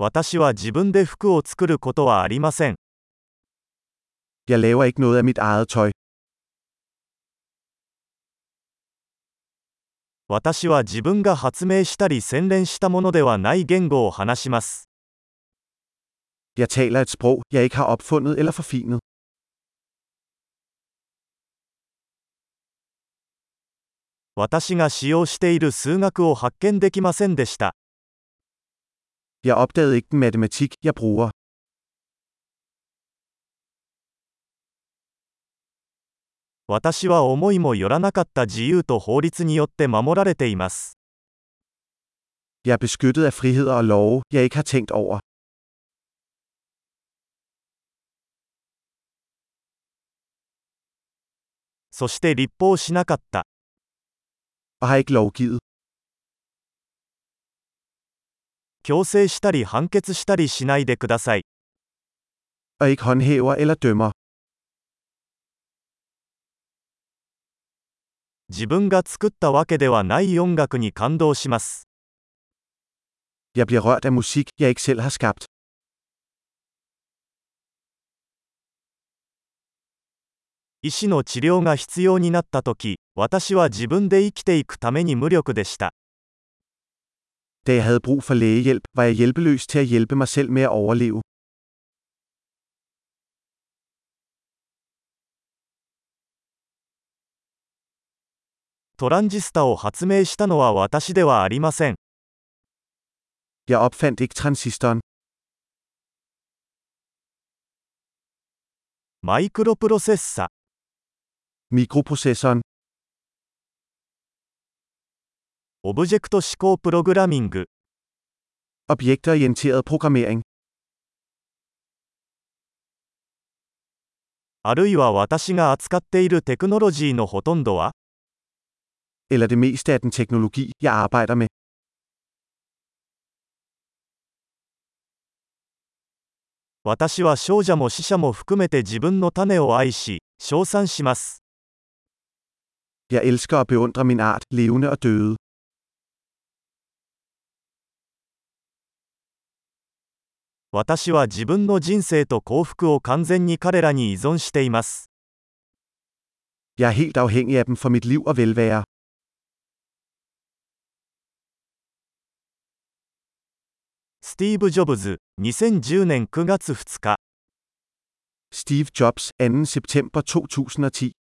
私は自分で服を作ることはありません。私は自分が発明したり洗練したものではない言語を話します。私が使用している数学を発見できませんでした。Jeg opdagede ikke den matematik, jeg bruger. 私は思いもよらなかった自由と法律によって守られています。Jeg er beskyttet af friheder og love, jeg ikke har tænkt over. そして立法しなかった。Og har ikke lovgivet. 強制したり判決したりしないでください。Og ikke håndhæver eller dømmer. 自分が作ったわけではない音楽に感動します。Jeg bliver rørt af musik, jeg ikke selv har skabt. 医師の治療が必要になったとき、私は自分で生きていくために無力でした。Da jeg havde brug for lægehjælp, var jeg hjælpeløs til at hjælpe mig selv med at overleve. トランジスタを発明したのは私ではありません。Jeg opfandt ikke transistoren. マイクロプロセッサ、Mikroprocessoren. オブジェクト思考プログラミング、Objektorienteret programmering. あるいは私が扱っているテクノロジーのほとんどは Eller det meste af den teknologi, jeg arbejder med. 私は少女も死者も含めて自分の種を愛し、称賛します。Jeg elsker og beundrer min art, levende og døde. 私は自分の人生と幸福を完全に彼らに依存しています。スティーブ・ジョブズ、2010年9月2日。スティーブ・ジョブズ、2 September 2010